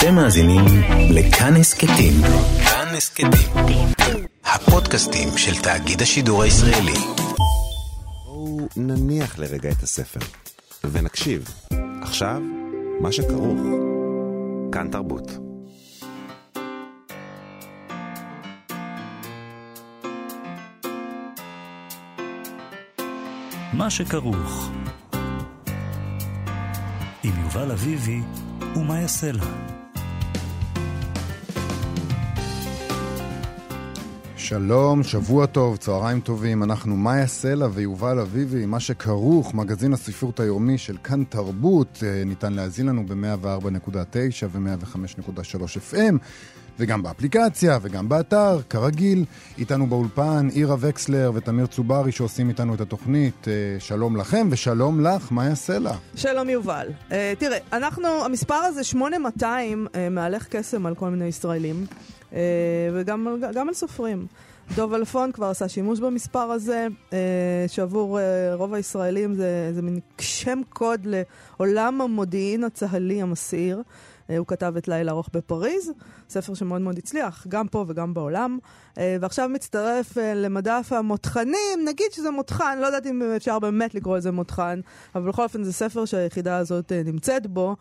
אתם מאזינים לכאן הסכתים. כאן הסכתים. הפודקאסטים של תאגיד השידור הישראלי. בואו נניח לרגע את הספר, ונקשיב. עכשיו, מה שכרוך. כאן תרבות. מה שכרוך. עם יובל אביבי ומה יעשה לה. שלום, שבוע טוב, צהריים טובים, אנחנו מאיה סלע ויובל אביבי, מה שכרוך, מגזין הספרות היומי של כאן תרבות, אה, ניתן להזין לנו ב-104.9 ו-105.3 FM, וגם באפליקציה וגם באתר, כרגיל. איתנו באולפן עירה וקסלר ותמיר צוברי שעושים איתנו את התוכנית. אה, שלום לכם ושלום לך, מאיה סלע. שלום יובל. Uh, תראה, אנחנו, המספר הזה, 8200, uh, מהלך קסם על כל מיני ישראלים, וגם על- סופרים. דוב אלפון כבר עשה שימוש במספר הזה, uh, שעבור uh, רוב הישראלים זה, זה מין שם קוד לעולם המודיעין הצה"לי המסעיר. Uh, הוא כתב את לילה ארוך בפריז, ספר שמאוד מאוד הצליח, גם פה וגם בעולם. Uh, ועכשיו מצטרף uh, למדף המותחנים, נגיד שזה מותחן, לא יודעת אם אפשר באמת לקרוא לזה מותחן, אבל בכל אופן זה ספר שהיחידה הזאת נמצאת בו.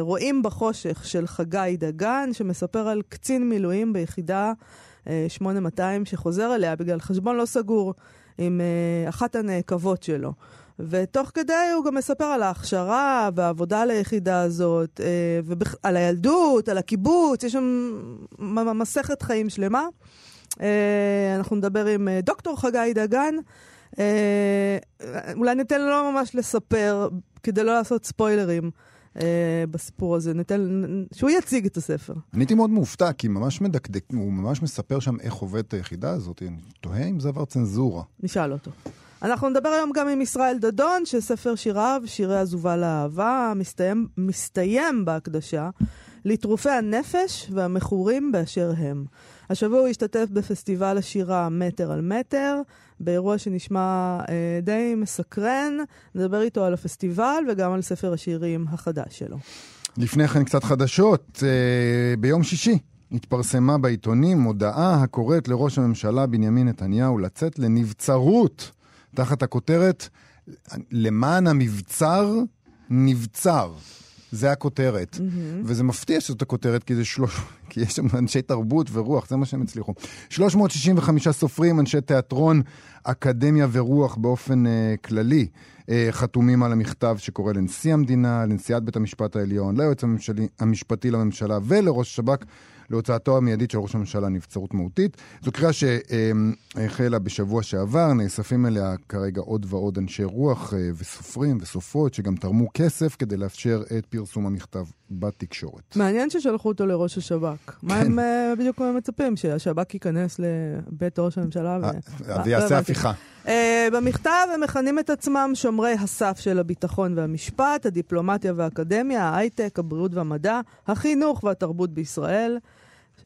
רואים בחושך של חגי דגן, שמספר על קצין מילואים ביחידה uh, 8200 שחוזר אליה בגלל חשבון לא סגור עם אחת הנעקבות שלו. ותוך כדי הוא גם מספר על ההכשרה והעבודה על היחידה הזאת, אה, ועל הילדות, על הקיבוץ, יש שם מסכת חיים שלמה. אה, אנחנו נדבר עם אה, דוקטור חגי דגן. אולי ניתן לו ממש לספר, כדי לא לעשות ספוילרים אה, בסיפור הזה. ניתן, שהוא יציג את הספר. אני הייתי מאוד מופתע, כי ממש מדקדק, הוא ממש מספר שם איך עובדת היחידה הזאת. אני תוהה אם זה עבר צנזורה. נשאל אותו. אנחנו נדבר היום גם עם ישראל דדון, שספר שיריו, שירי עזובה לאהבה, מסתיים, מסתיים בהקדשה לטרופי הנפש והמכורים באשר הם. השבוע הוא השתתף בפסטיבל השירה מטר על מטר, באירוע שנשמע אה, די מסקרן. נדבר איתו על הפסטיבל וגם על ספר השירים החדש שלו. לפני כן קצת חדשות. אה, ביום שישי התפרסמה בעיתונים הודעה הקוראת לראש הממשלה בנימין נתניהו לצאת לנבצרות, תחת הכותרת למען המבצר נבצר. זה הכותרת. Mm-hmm. וזה מפתיע שזאת הכותרת, כי, זה שלוש... כי יש שם אנשי תרבות ורוח, זה מה שהם הצליחו. 365 סופרים, אנשי תיאטרון, אקדמיה ורוח באופן uh, כללי, uh, חתומים על המכתב שקורא לנשיא המדינה, לנשיאת בית המשפט העליון, ליועץ המשלי, המשפטי לממשלה ולראש השב"כ. להוצאתו המיידית של ראש הממשלה נבצרות מהותית. זו קריאה שהחלה בשבוע שעבר, נאספים אליה כרגע עוד ועוד אנשי רוח אה, וסופרים וסופרות שגם תרמו כסף כדי לאפשר את פרסום המכתב בתקשורת. מעניין ששלחו אותו לראש השב"כ. מה הם אה, בדיוק מצפים? שהשב"כ ייכנס לבית ראש הממשלה ו... אה, לא ויעשה. הפיכה. אה, במכתב הם מכנים את עצמם שומרי הסף של הביטחון והמשפט, הדיפלומטיה והאקדמיה, ההייטק, הבריאות והמדע, החינוך והתרבות בישראל.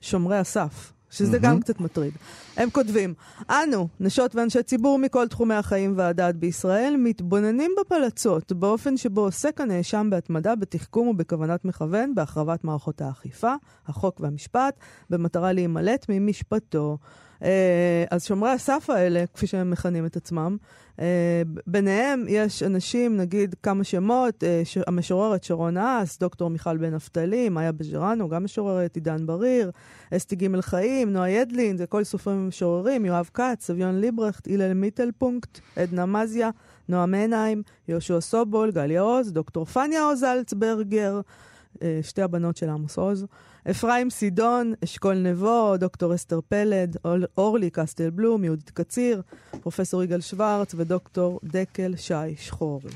שומרי הסף. שזה גם קצת מטריד. הם כותבים, אנו, נשות ואנשי ציבור מכל תחומי החיים והדת בישראל, מתבוננים בפלצות באופן שבו עוסק הנאשם בהתמדה, בתחכום ובכוונת מכוון, בהחרבת מערכות האכיפה, החוק והמשפט, במטרה להימלט ממשפטו. אה, אז שומרי הסף האלה, כפי שהם מכנים את עצמם, אה, ביניהם יש אנשים, נגיד כמה שמות, אה, המשוררת שרון האס, דוקטור מיכל בן נפתלי, מאיה בז'רנו, גם משוררת, עידן בריר, אסתי ג' חיים, נועה ידלין, זה כל סופרים ומשוררים, יואב כץ, סביון ליברכט, הלל מיטלפונקט, עדנה מזיה, נועה מעיניים, יהושע סובול, גליה עוז, דוקטור פניה עוז אלצברגר, שתי הבנות של עמוס עוז, אפרים סידון, אשכול נבו, דוקטור אסתר פלד, אור- אורלי קסטל בלום, יהודית קציר, פרופסור יגאל שוורץ ודוקטור דקל שי שחורי.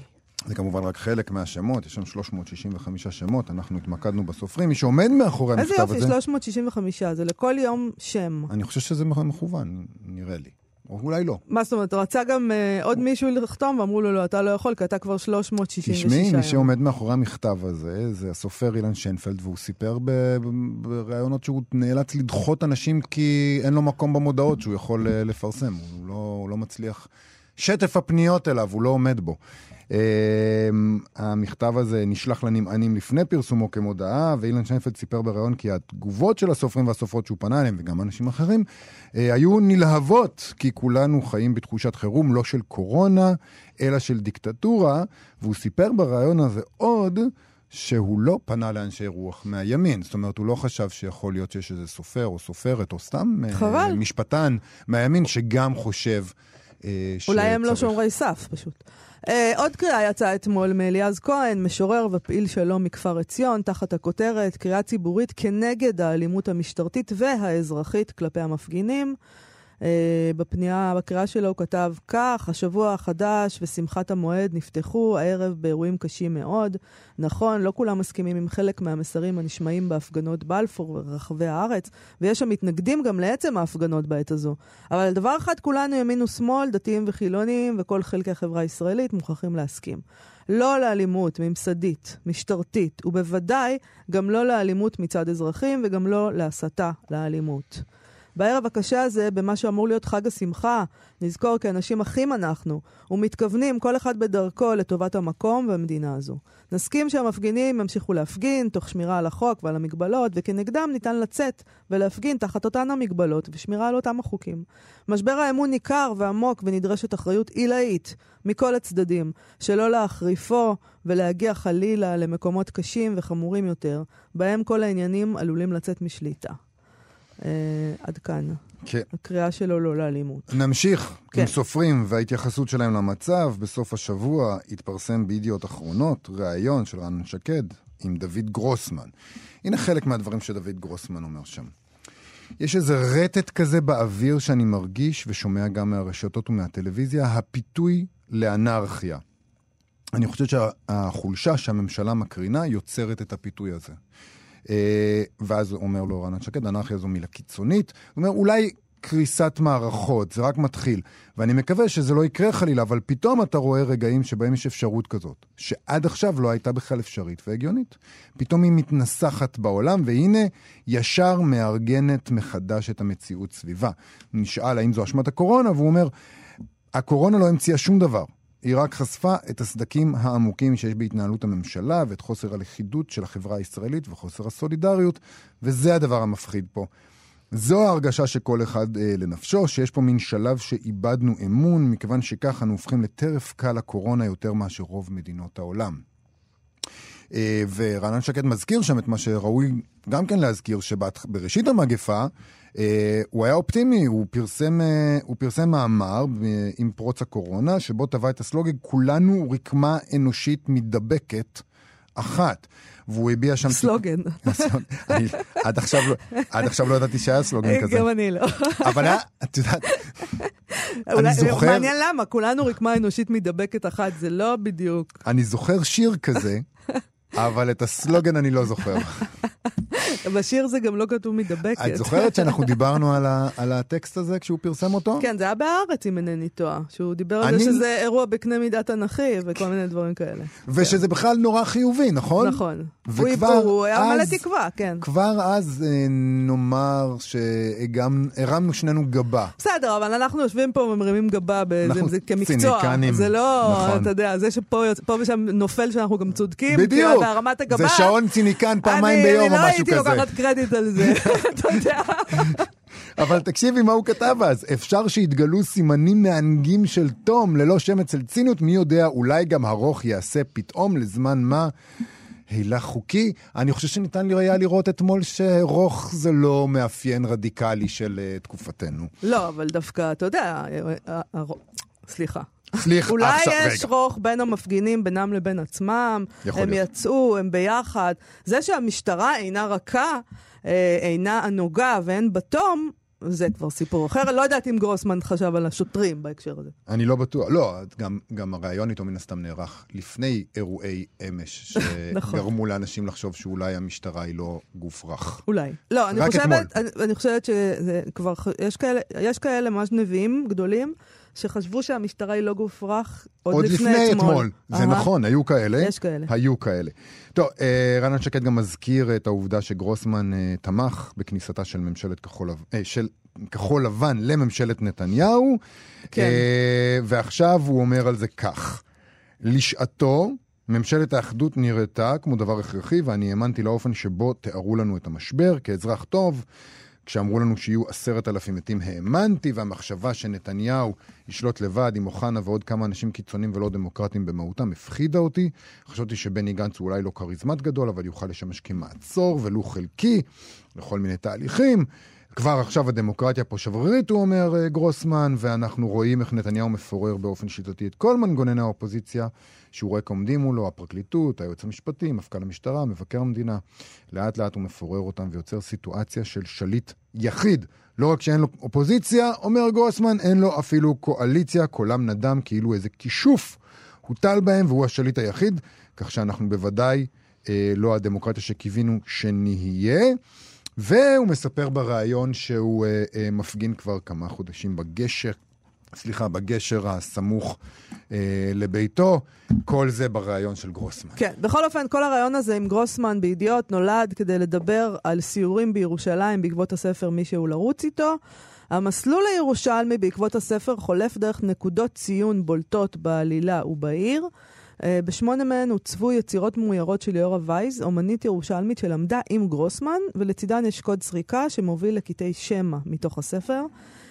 זה כמובן רק חלק מהשמות, יש שם 365 שמות, אנחנו התמקדנו בסופרים. מי שעומד מאחורי איזה המכתב יופי, הזה... 365, זה לכל יום שם. אני חושב שזה מכוון, נראה לי. או אולי לא. מה זאת אומרת, רצה גם אה, עוד מישהו לחתום, ואמרו לו, לא, אתה לא יכול, כי אתה כבר 366 תשמעי, יום. מי שעומד מאחורי המכתב הזה, זה הסופר אילן שיינפלד, והוא סיפר בראיונות שהוא נאלץ לדחות אנשים כי אין לו מקום במודעות שהוא יכול אה, לפרסם. הוא לא, הוא לא מצליח... שטף הפניות אליו, הוא לא עומד בו. המכתב הזה נשלח לנמענים לפני פרסומו כמודעה, ואילן שיינפלד סיפר בריאיון כי התגובות של הסופרים והסופרות שהוא פנה אליהם, וגם אנשים אחרים, אה, היו נלהבות, כי כולנו חיים בתחושת חירום, לא של קורונה, אלא של דיקטטורה, והוא סיפר בריאיון הזה עוד, שהוא לא פנה לאנשי רוח מהימין. זאת אומרת, הוא לא חשב שיכול להיות שיש איזה סופר או סופרת, או סתם אה, חבל. משפטן מהימין שגם חושב. אולי הם לא שומרי סף, פשוט. Uh, עוד קריאה יצאה אתמול מאליעז כהן, משורר ופעיל שלום מכפר עציון, תחת הכותרת קריאה ציבורית כנגד האלימות המשטרתית והאזרחית כלפי המפגינים. Uh, בפנייה, בקריאה שלו הוא כתב כך, השבוע החדש ושמחת המועד נפתחו הערב באירועים קשים מאוד. נכון, לא כולם מסכימים עם חלק מהמסרים הנשמעים בהפגנות בלפור ברחבי הארץ, ויש המתנגדים גם לעצם ההפגנות בעת הזו. אבל על דבר אחד כולנו, ימין ושמאל, דתיים וחילונים, וכל חלקי החברה הישראלית מוכרחים להסכים. לא לאלימות ממסדית, משטרתית, ובוודאי גם לא לאלימות מצד אזרחים וגם לא להסתה לאלימות. בערב הקשה הזה, במה שאמור להיות חג השמחה, נזכור כי אנשים אחים אנחנו, ומתכוונים כל אחד בדרכו לטובת המקום והמדינה הזו. נסכים שהמפגינים ימשיכו להפגין, תוך שמירה על החוק ועל המגבלות, וכנגדם ניתן לצאת ולהפגין תחת אותן המגבלות ושמירה על אותם החוקים. משבר האמון ניכר ועמוק ונדרשת אחריות עילאית מכל הצדדים, שלא להחריפו ולהגיע חלילה למקומות קשים וחמורים יותר, בהם כל העניינים עלולים לצאת משליטה. אה, עד כאן. כן. הקריאה שלו לא לאלימות. נמשיך כן. עם סופרים וההתייחסות שלהם למצב. בסוף השבוע התפרסם בידיעות אחרונות ראיון של רענן שקד עם דוד גרוסמן. הנה חלק מהדברים שדוד גרוסמן אומר שם. יש איזה רטט כזה באוויר שאני מרגיש ושומע גם מהרשתות ומהטלוויזיה, הפיתוי לאנרכיה. אני חושב שהחולשה שהממשלה מקרינה יוצרת את הפיתוי הזה. אה, ואז אומר לו רענן שקד, אנרכיה זו מילה קיצונית. הוא אומר, אולי קריסת מערכות, זה רק מתחיל. ואני מקווה שזה לא יקרה חלילה, אבל פתאום אתה רואה רגעים שבהם יש אפשרות כזאת, שעד עכשיו לא הייתה בכלל אפשרית והגיונית. פתאום היא מתנסחת בעולם, והנה, ישר מארגנת מחדש את המציאות סביבה. נשאל האם זו אשמת הקורונה, והוא אומר, הקורונה לא המציאה שום דבר. היא רק חשפה את הסדקים העמוקים שיש בהתנהלות הממשלה ואת חוסר הלכידות של החברה הישראלית וחוסר הסולידריות, וזה הדבר המפחיד פה. זו ההרגשה שכל אחד אה, לנפשו, שיש פה מין שלב שאיבדנו אמון, מכיוון שכך אנו הופכים לטרף קל לקורונה יותר מאשר רוב מדינות העולם. אה, ורענן שקד מזכיר שם את מה שראוי גם כן להזכיר, שבראשית המגפה הוא היה אופטימי, הוא פרסם, אה, הוא פרסם מאמר אה, עם פרוץ הקורונה, שבו טבע את הסלוגן, כולנו רקמה אנושית מדבקת אחת. והוא הביע שם... סלוגן. עד, עכשיו לא, עד עכשיו לא ידעתי שהיה סלוגן כזה. גם אני לא. אבל היה, את יודעת, אני זוכר, מעניין למה, כולנו רקמה אנושית מדבקת אחת, זה לא בדיוק. אני זוכר שיר כזה, אבל את הסלוגן אני לא זוכר. בשיר זה גם לא כתוב מדבקת. את זוכרת שאנחנו דיברנו על, ה, על הטקסט הזה כשהוא פרסם אותו? כן, זה היה בהארץ, אם אינני טועה. שהוא דיבר על אני- זה שזה אירוע בקנה מידה תנכי וכל מיני דברים כאלה. ושזה בכלל נורא חיובי, נכון? נכון. וכבר הוא- הוא היה מלא תקווה, כן. כבר אז אה, נאמר שהרמנו שנינו גבה. בסדר, אבל אנחנו יושבים פה ומרימים גבה באיזה- אנחנו זה כמקצוע. ציניקנים. זה לא, נכון. אתה יודע, זה שפה פה ושם נופל שאנחנו גם צודקים. בדיוק. בהרמת הגבה. זה שעון ציניקן פעמיים אני- ביום או משהו אני לא הייתי כזה. לוקחת קרדיט על זה, אתה יודע. אבל תקשיבי מה הוא כתב אז. אפשר שיתגלו סימנים מהנגים של תום ללא שמץ של ציניות, מי יודע, אולי גם הרוך יעשה פתאום לזמן מה. הילה חוקי, אני חושב שניתן לי היה לראות אתמול שרוך זה לא מאפיין רדיקלי של uh, תקופתנו. לא, אבל דווקא, אתה יודע, אה, אה, סליחה. סליחה, אולי יש רגע. רוך בין המפגינים, בינם לבין עצמם, הם להיות. יצאו, הם ביחד. זה שהמשטרה אינה רכה, אה, אינה הנוגה ואין בתום, זה כבר סיפור אחר. לא יודעת אם גרוסמן חשב על השוטרים בהקשר הזה. אני לא בטוח, לא, גם, גם הריאיון איתו מן הסתם נערך לפני אירועי אמש, נכון. שגרמו לאנשים לחשוב שאולי המשטרה היא לא גוף רך. אולי. לא, אני חושבת. אני, אני חושבת שזה כבר, ח- יש כאלה, יש כאלה ממש נביאים גדולים, שחשבו שהמשטרה היא לא גוף רך עוד, עוד לפני אתמול. זה אהה. נכון, היו כאלה. יש כאלה. היו כאלה. טוב, אה, רענן שקד גם מזכיר את העובדה שגרוסמן אה, תמך בכניסתה של ממשלת כחול, אה, של כחול לבן לממשלת נתניהו, כן. אה, ועכשיו הוא אומר על זה כך. לשעתו, ממשלת האחדות נראתה כמו דבר הכרחי, ואני האמנתי לאופן שבו תיארו לנו את המשבר כאזרח טוב. כשאמרו לנו שיהיו עשרת אלפים מתים האמנתי, והמחשבה שנתניהו ישלוט לבד עם אוחנה ועוד כמה אנשים קיצוניים ולא דמוקרטיים במהותם הפחידה אותי. חשבתי שבני גנץ הוא אולי לא כריזמט גדול, אבל יוכל לשמש כמעצור ולו חלקי לכל מיני תהליכים. כבר עכשיו הדמוקרטיה פה שברירית, הוא אומר אה, גרוסמן, ואנחנו רואים איך נתניהו מפורר באופן שיטתי את כל מנגנוני האופוזיציה שהוא רואה כעומדים מולו, הפרקליטות, היועץ המשפטי, מפכ"ל המשטרה, מבקר המדינה. לאט לאט הוא מפורר אותם ויוצר סיטואציה של שליט יחיד. לא רק שאין לו אופוזיציה, אומר גרוסמן, אין לו אפילו קואליציה, קולם נדם כאילו איזה כישוף הוטל בהם והוא השליט היחיד, כך שאנחנו בוודאי אה, לא הדמוקרטיה שקיווינו שנהיה. והוא מספר בריאיון שהוא אה, אה, מפגין כבר כמה חודשים בגשר, סליחה, בגשר הסמוך אה, לביתו. כל זה בריאיון של גרוסמן. כן, בכל אופן, כל הריאיון הזה עם גרוסמן בידיעות נולד כדי לדבר על סיורים בירושלים בעקבות הספר מי שהוא לרוץ איתו. המסלול הירושלמי בעקבות הספר חולף דרך נקודות ציון בולטות בעלילה ובעיר. אה, בשמונה מהן הוצבו יצירות מאוירות של ליאורה וייז, אומנית ירושלמית שלמדה עם גרוסמן, ולצידן יש קוד סריקה שמוביל לקטעי שמע מתוך הספר.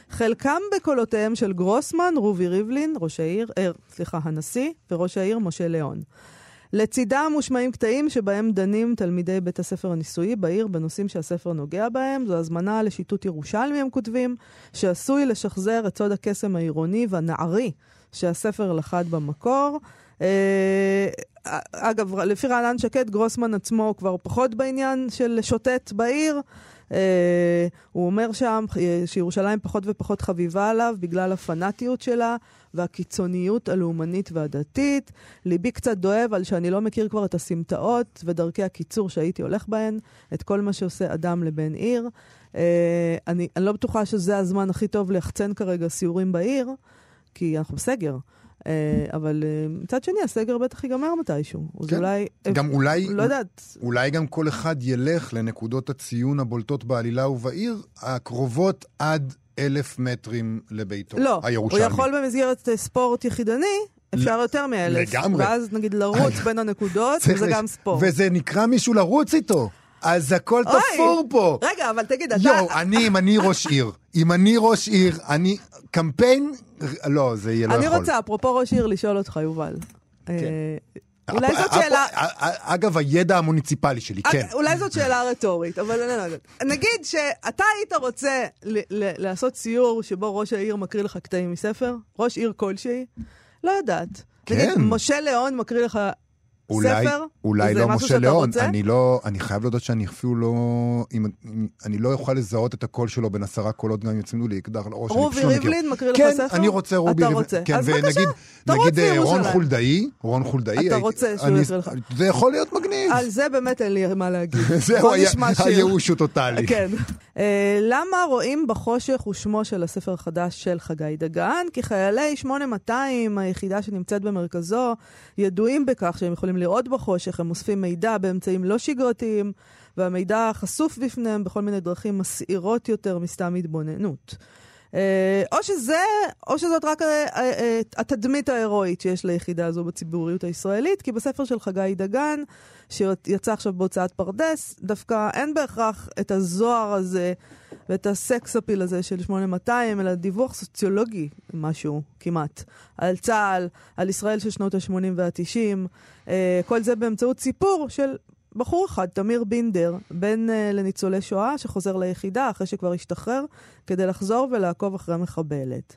חלקם בקולותיהם של גרוסמן, רובי ריבלין, ראש העיר, אה, סליחה, הנשיא, וראש העיר משה ליאון. לצידם מושמעים קטעים שבהם דנים תלמידי בית הספר הניסויי בעיר בנושאים שהספר נוגע בהם. זו הזמנה לשיטוט ירושלמי, הם כותבים, שעשוי לשחזר את סוד הקסם העירוני והנערי שהספר לחד במקור. אה, אגב, לפי רענן שקד, גרוסמן עצמו כבר פחות בעניין של שוטט בעיר. Uh, הוא אומר שם שירושלים פחות ופחות חביבה עליו בגלל הפנאטיות שלה והקיצוניות הלאומנית והדתית. ליבי קצת דואב על שאני לא מכיר כבר את הסמטאות ודרכי הקיצור שהייתי הולך בהן, את כל מה שעושה אדם לבן עיר. Uh, אני, אני לא בטוחה שזה הזמן הכי טוב ליחצן כרגע סיורים בעיר, כי אנחנו בסגר. אה, אבל אה, מצד שני, הסגר בטח ייגמר מתישהו. אז כן. אולי... גם אולי, לא יודעת. אולי גם כל אחד ילך לנקודות הציון הבולטות בעלילה ובעיר הקרובות עד אלף מטרים לביתו, לא, הירושלמי. הוא יכול במסגרת אה, ספורט יחידני, אפשר יותר מאלף. לגמרי. ואז נגיד לרוץ בין הנקודות, וזה גם ספורט. וזה נקרא מישהו לרוץ איתו. אז הכל תפור פה. רגע, אבל תגיד, אתה... יואו, אני, אם אני ראש עיר, אם אני ראש עיר, אני, קמפיין, לא, זה יהיה לא יכול. אני רוצה, אפרופו ראש עיר, לשאול אותך, יובל. אה, אולי זאת שאלה... א- א- אגב, הידע המוניציפלי שלי, כן. אולי זאת שאלה רטורית, אבל אני לא יודעת. נגיד שאתה היית רוצה לעשות סיור שבו ראש העיר מקריא לך קטעים מספר, ראש עיר כלשהי, לא יודעת. כן. נגיד, משה ליאון מקריא לך אולי, ספר, אולי לא משה ליאון? אני לא, אני חייב להודות שאני אפילו לא, אם, אם, אני לא אוכל לזהות את הקול שלו בין עשרה קולות גם אם יצמידו לי אקדח לראש. רובי. ריבלין מקריא לך כן, ספר? אני רוצה רובי אתה ריבלין. רוצה. כן, אז בבקשה, תרוץ נגיד אה, רון. חולדאי, רון חולדאי, אתה הייתי- רוצה שהוא יקריא לך. זה יכול להיות מגניב. על זה באמת אין לי מה להגיד. זהו. הייאוש הוא טוטאלי. כן. אה, למה רואים בחושך הוא שמו של הספר החדש של חגי דגן? כי חיילי 8200, היחידה שנמצאת במרכזו, ידועים בכך שהם יכולים לראות בחושך, הם אוספים מידע באמצעים לא שגרתיים, והמידע חשוף בפניהם בכל מיני דרכים מסעירות יותר מסתם התבוננות. אה, או שזה, או שזאת רק אה, אה, התדמית ההירואית שיש ליחידה הזו בציבוריות הישראלית, כי בספר של חגי דגן, שיצא עכשיו בהוצאת פרדס, דווקא אין בהכרח את הזוהר הזה ואת הסקס אפיל הזה של 8200, אלא דיווח סוציולוגי, משהו, כמעט, על צה"ל, על ישראל של שנות ה-80 וה-90, אה, כל זה באמצעות סיפור של בחור אחד, תמיר בינדר, בן uh, לניצולי שואה, שחוזר ליחידה אחרי שכבר השתחרר, כדי לחזור ולעקוב אחרי מחבלת.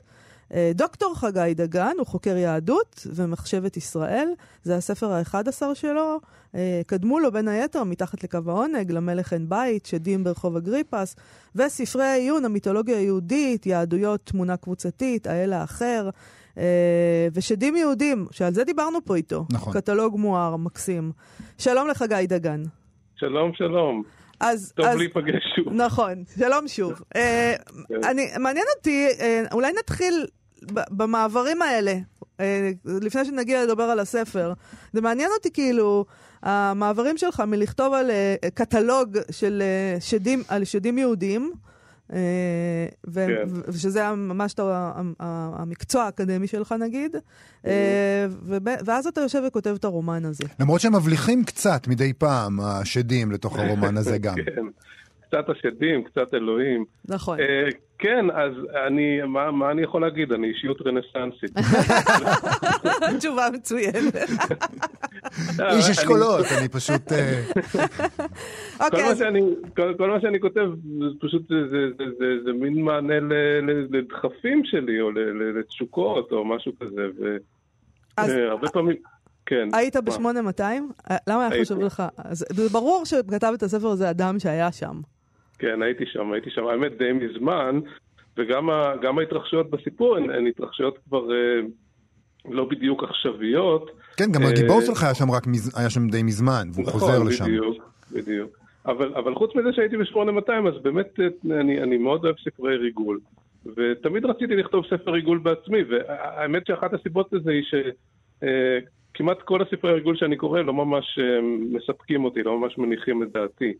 Uh, דוקטור חגי דגן הוא חוקר יהדות ומחשבת ישראל, זה הספר ה-11 שלו. Uh, קדמו לו בין היתר מתחת לקו העונג, למלך אין בית, שדים ברחוב אגריפס, וספרי העיון, המיתולוגיה היהודית, יהדויות, תמונה קבוצתית, האל האחר. Uh, ושדים יהודים, שעל זה דיברנו פה איתו. נכון. קטלוג מואר, מקסים. שלום לחגי דגן. שלום, שלום. אז, טוב אז, להיפגש שוב. נכון, שלום שוב. אה, אני, מעניין אותי, אה, אולי נתחיל במעברים האלה, אה, לפני שנגיע לדבר על הספר. זה מעניין אותי כאילו, המעברים שלך מלכתוב על אה, קטלוג של אה, שדים, על שדים יהודים, אה, ו- כן. ו- ושזה היה ממש המקצוע האקדמי שלך נגיד, אה, וב- ואז אתה יושב וכותב את הרומן הזה. למרות שהם מבליחים קצת מדי פעם, השדים, לתוך הרומן הזה גם. כן, קצת השדים, קצת אלוהים. נכון. אה, כן, אז אני, מה, מה אני יכול להגיד? אני אישיות רנסנסית. תשובה מצוינת. איש אני- אשכולות, אני פשוט... אה, כל אוקיי, מה, אז שאני, כל, מה שאני כותב, זה פשוט זה, זה, זה, זה, זה מין מענה ל, ל, לדחפים שלי, או ל, ל, לתשוקות, או משהו כזה. אז- והרבה פעמים, כן. היית מה? ב-8200? למה היה. חשוב לך? זה ברור שכתב את הספר הזה אדם שהיה שם. כן, הייתי שם, הייתי שם, האמת די מזמן, וגם ההתרחשויות בסיפור הן, הן התרחשויות כבר אה, לא בדיוק עכשוויות. כן, גם אה, הגיבור שלך היה שם רק מז- היה שם די מזמן, והוא חוזר לשם. נכון, בדיוק, בדיוק. אבל, אבל חוץ מזה שהייתי ב-8200, אז באמת אה, אני, אני מאוד אוהב ספרי ריגול. ותמיד רציתי לכתוב ספר ריגול בעצמי, והאמת שאחת הסיבות לזה היא שכמעט כל הספרי ריגול שאני קורא לא ממש אה, מספקים אותי, לא ממש מניחים את דעתי.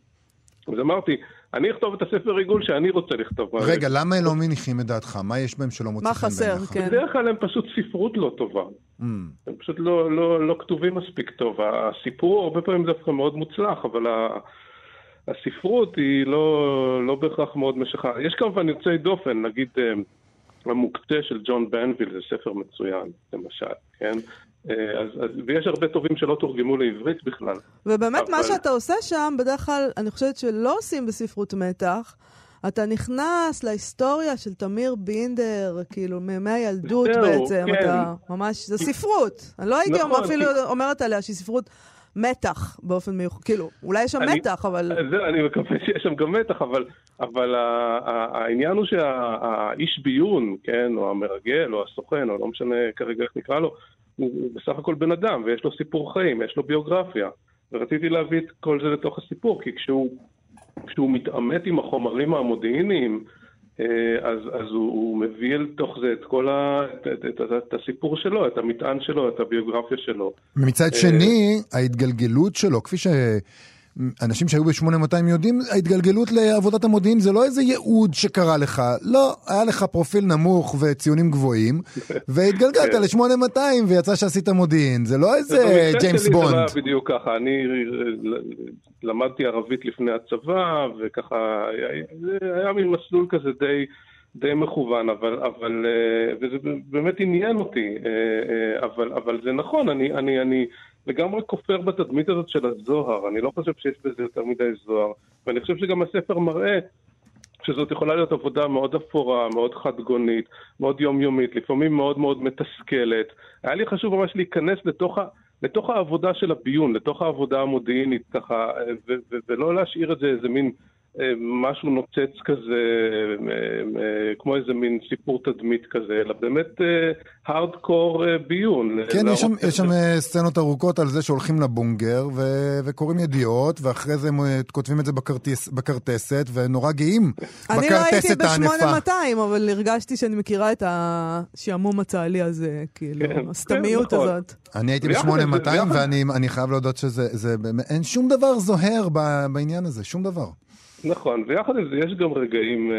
אז אמרתי, אני אכתוב את הספר ריגול שאני רוצה לכתוב. רגע, למה הם לא מניחים את דעתך? מה יש בהם שלא מוצא מה חן חסר, בעיניך? כן. בדרך כלל הם פשוט ספרות לא טובה. Mm. הם פשוט לא, לא, לא כתובים מספיק טוב. הסיפור הרבה פעמים דווקא מאוד מוצלח, אבל ה, הספרות היא לא, לא בהכרח מאוד משכה. יש כמובן יוצאי דופן, נגיד אה, המוקצה של ג'ון בנביל זה ספר מצוין, למשל, כן? אה, אז, אז, ויש הרבה טובים שלא תורגמו לעברית בכלל. ובאמת, מה אבל- שאתה עושה שם, בדרך כלל, אני חושבת שלא עושים בספרות מתח. אתה נכנס להיסטוריה של תמיר בינדר, כאילו, מימי הילדות זהו, בעצם, כן. אתה ממש, זה ספרות. אני לא הייתי נכון, אפילו כי- אומרת עליה שהיא ספרות מתח באופן מיוחד, כאילו, אולי יש שם אני- מתח, אבל... אז זהו, אני מקווה שיש שם גם מתח, אבל, אבל העניין הוא שהאיש ביון, כן, או המרגל, או הסוכן, או לא משנה כרגע איך נקרא לו, הוא, בסך הכל בן אדם, ויש לו סיפור חיים, יש לו ביוגרפיה. ורציתי להביא את כל זה לתוך הסיפור, כי כשהוא, כשהוא מתעמת עם החומרים המודיעיניים, אה, אז, אז הוא, הוא מביא אל תוך זה את כל ה, את, את, את, את, את הסיפור שלו, את המטען שלו, את הביוגרפיה שלו. מצד שני, ההתגלגלות שלו, כפי שאנשים שהיו ב-8200 יודעים, ההתגלגלות לעבודת המודיעין זה לא איזה ייעוד שקרה לך. לא, היה לך פרופיל נמוך וציונים גבוהים, והתגלגלת כן. ל-8200 ויצא שעשית מודיעין. זה לא איזה במקרה ג'יימס שלי זה לא בונד. בדיוק ככה, אני אה, למדתי ערבית לפני הצבא, וככה, היה- זה היה מין מסלול כזה די, די מכוון, אבל, אבל, אה, וזה באמת עניין אותי, אה, אבל, אבל זה נכון, אני, אני, אני לגמרי כופר בתדמית הזאת של הזוהר, אני לא חושב שיש בזה יותר מדי זוהר, ואני חושב שגם הספר מראה שזאת יכולה להיות עבודה מאוד אפורה, מאוד חדגונית, מאוד יומיומית, לפעמים מאוד מאוד מתסכלת. היה לי חשוב ממש להיכנס לתוך, ה, לתוך העבודה של הביון, לתוך העבודה המודיעינית, ככה, ו, ו, ולא להשאיר את זה איזה מין משהו נוצץ כזה, אה, אה, כמו איזה מין סיפור תדמית כזה, אלא באמת הארדקור ביון. כן, יש שם, יש שם אה, סצנות ארוכות על זה שהולכים לבונגר ו- וקוראים ידיעות, ואחרי זה הם אה, כותבים את זה בכרטיס, בכרטסת, ונורא גאים אני לא הייתי בכרטסת הענפה. ב-8200, אבל הרגשתי שאני מכירה את השעמום הצה"לי הזה, כאילו, כן, הסתמיות כן, נכון. הזאת. אני הייתי ויחד עם זה- ב-8200, ויחד- ואני אני חייב להודות שזה, זה באמת, אין שום דבר זוהר בעניין הזה, שום דבר. נכון, ויחד עם זה יש גם רגעים אה,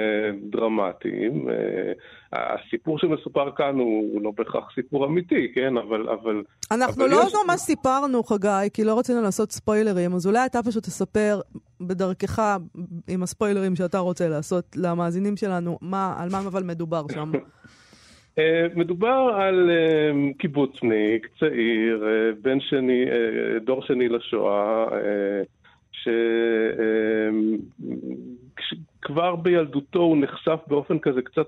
דרמטיים. אה, הסיפור שמסופר כאן הוא, הוא לא בהכרח סיפור אמיתי, כן? אבל... אבל אנחנו אבל לא יש- ממש סיפרנו, חגי, כי לא רצינו לעשות ספוילרים, אז אולי אתה פשוט תספר בדרכך, עם הספוילרים שאתה רוצה לעשות למאזינים שלנו, מה, על מה אבל מדובר שם. אה, מדובר על אה, קיבוצניק, צעיר, אה, בן שני, דור שני לשואה, אה, שכבר בילדותו הוא נחשף באופן כזה קצת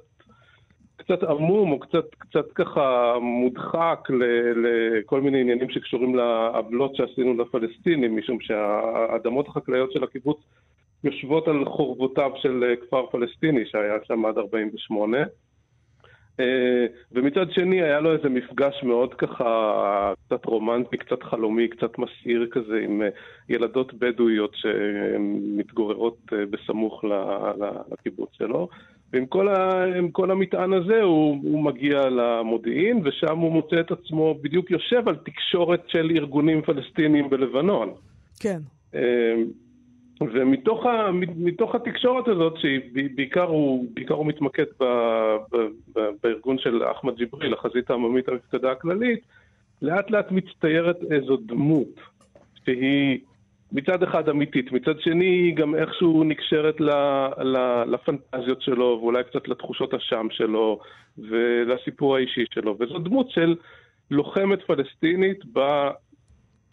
קצת עמום או קצת, קצת ככה מודחק לכל מיני עניינים שקשורים לעוולות שעשינו לפלסטינים, משום שהאדמות החקלאיות של הקיבוץ יושבות על חורבותיו של אה, כפר פלסטיני שהיה שם עד 48. אה, ומצד שני היה לו איזה מפגש מאוד ככה קצת רומנטי, קצת חלומי, קצת מסעיר כזה עם אה, ילדות בדואיות שמתגוררות אה, בסמוך לקיבוץ שלו. ועם כל, ה, עם כל המטען הזה הוא, הוא מגיע למודיעין, ושם הוא מוצא את עצמו בדיוק יושב על תקשורת של ארגונים פלסטיניים בלבנון. כן. ומתוך ה, מתוך התקשורת הזאת, שבעיקר הוא, הוא מתמקד ב, ב, ב, בארגון של אחמד ג'יבריל, החזית העממית המפקדה הכללית, לאט לאט מצטיירת איזו דמות שהיא מצד אחד אמיתית, מצד שני היא גם איכשהו נקשרת ל, ל, לפנטזיות שלו ואולי קצת לתחושות אשם שלו ולסיפור האישי שלו, וזו דמות של לוחמת פלסטינית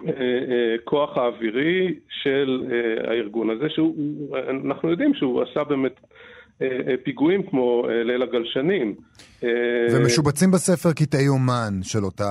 בכוח האווירי של אה, הארגון הזה, שאנחנו יודעים שהוא עשה באמת אה, אה, פיגועים כמו ליל הגלשנים. ומשובצים בספר קטעי אומן של אותה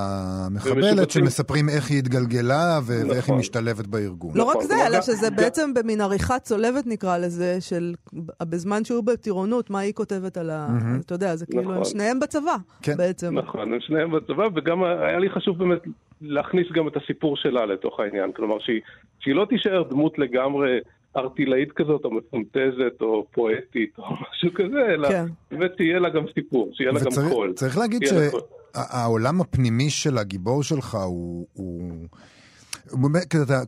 מחבלת, שמספרים איך היא התגלגלה ו- נכון. ואיך היא משתלבת בארגון. לא נכון. רק זה, אלא שזה בעצם במין עריכה צולבת נקרא לזה, של בזמן שהוא בטירונות, מה היא כותבת על ה... Mm-hmm. אתה יודע, זה כאילו, נכון. הם שניהם בצבא, כן. בעצם. נכון, הם שניהם בצבא, וגם היה לי חשוב באמת להכניס גם את הסיפור שלה לתוך העניין. כלומר, שהיא, שהיא לא תישאר דמות לגמרי... ארטילאית כזאת, או מפונטזת, או פואטית, או משהו כזה, אלא כן. באמת תהיה לה גם סיפור, שיהיה לה גם קול. צריך להגיד שהעולם הפנימי של הגיבור שלך הוא... הוא...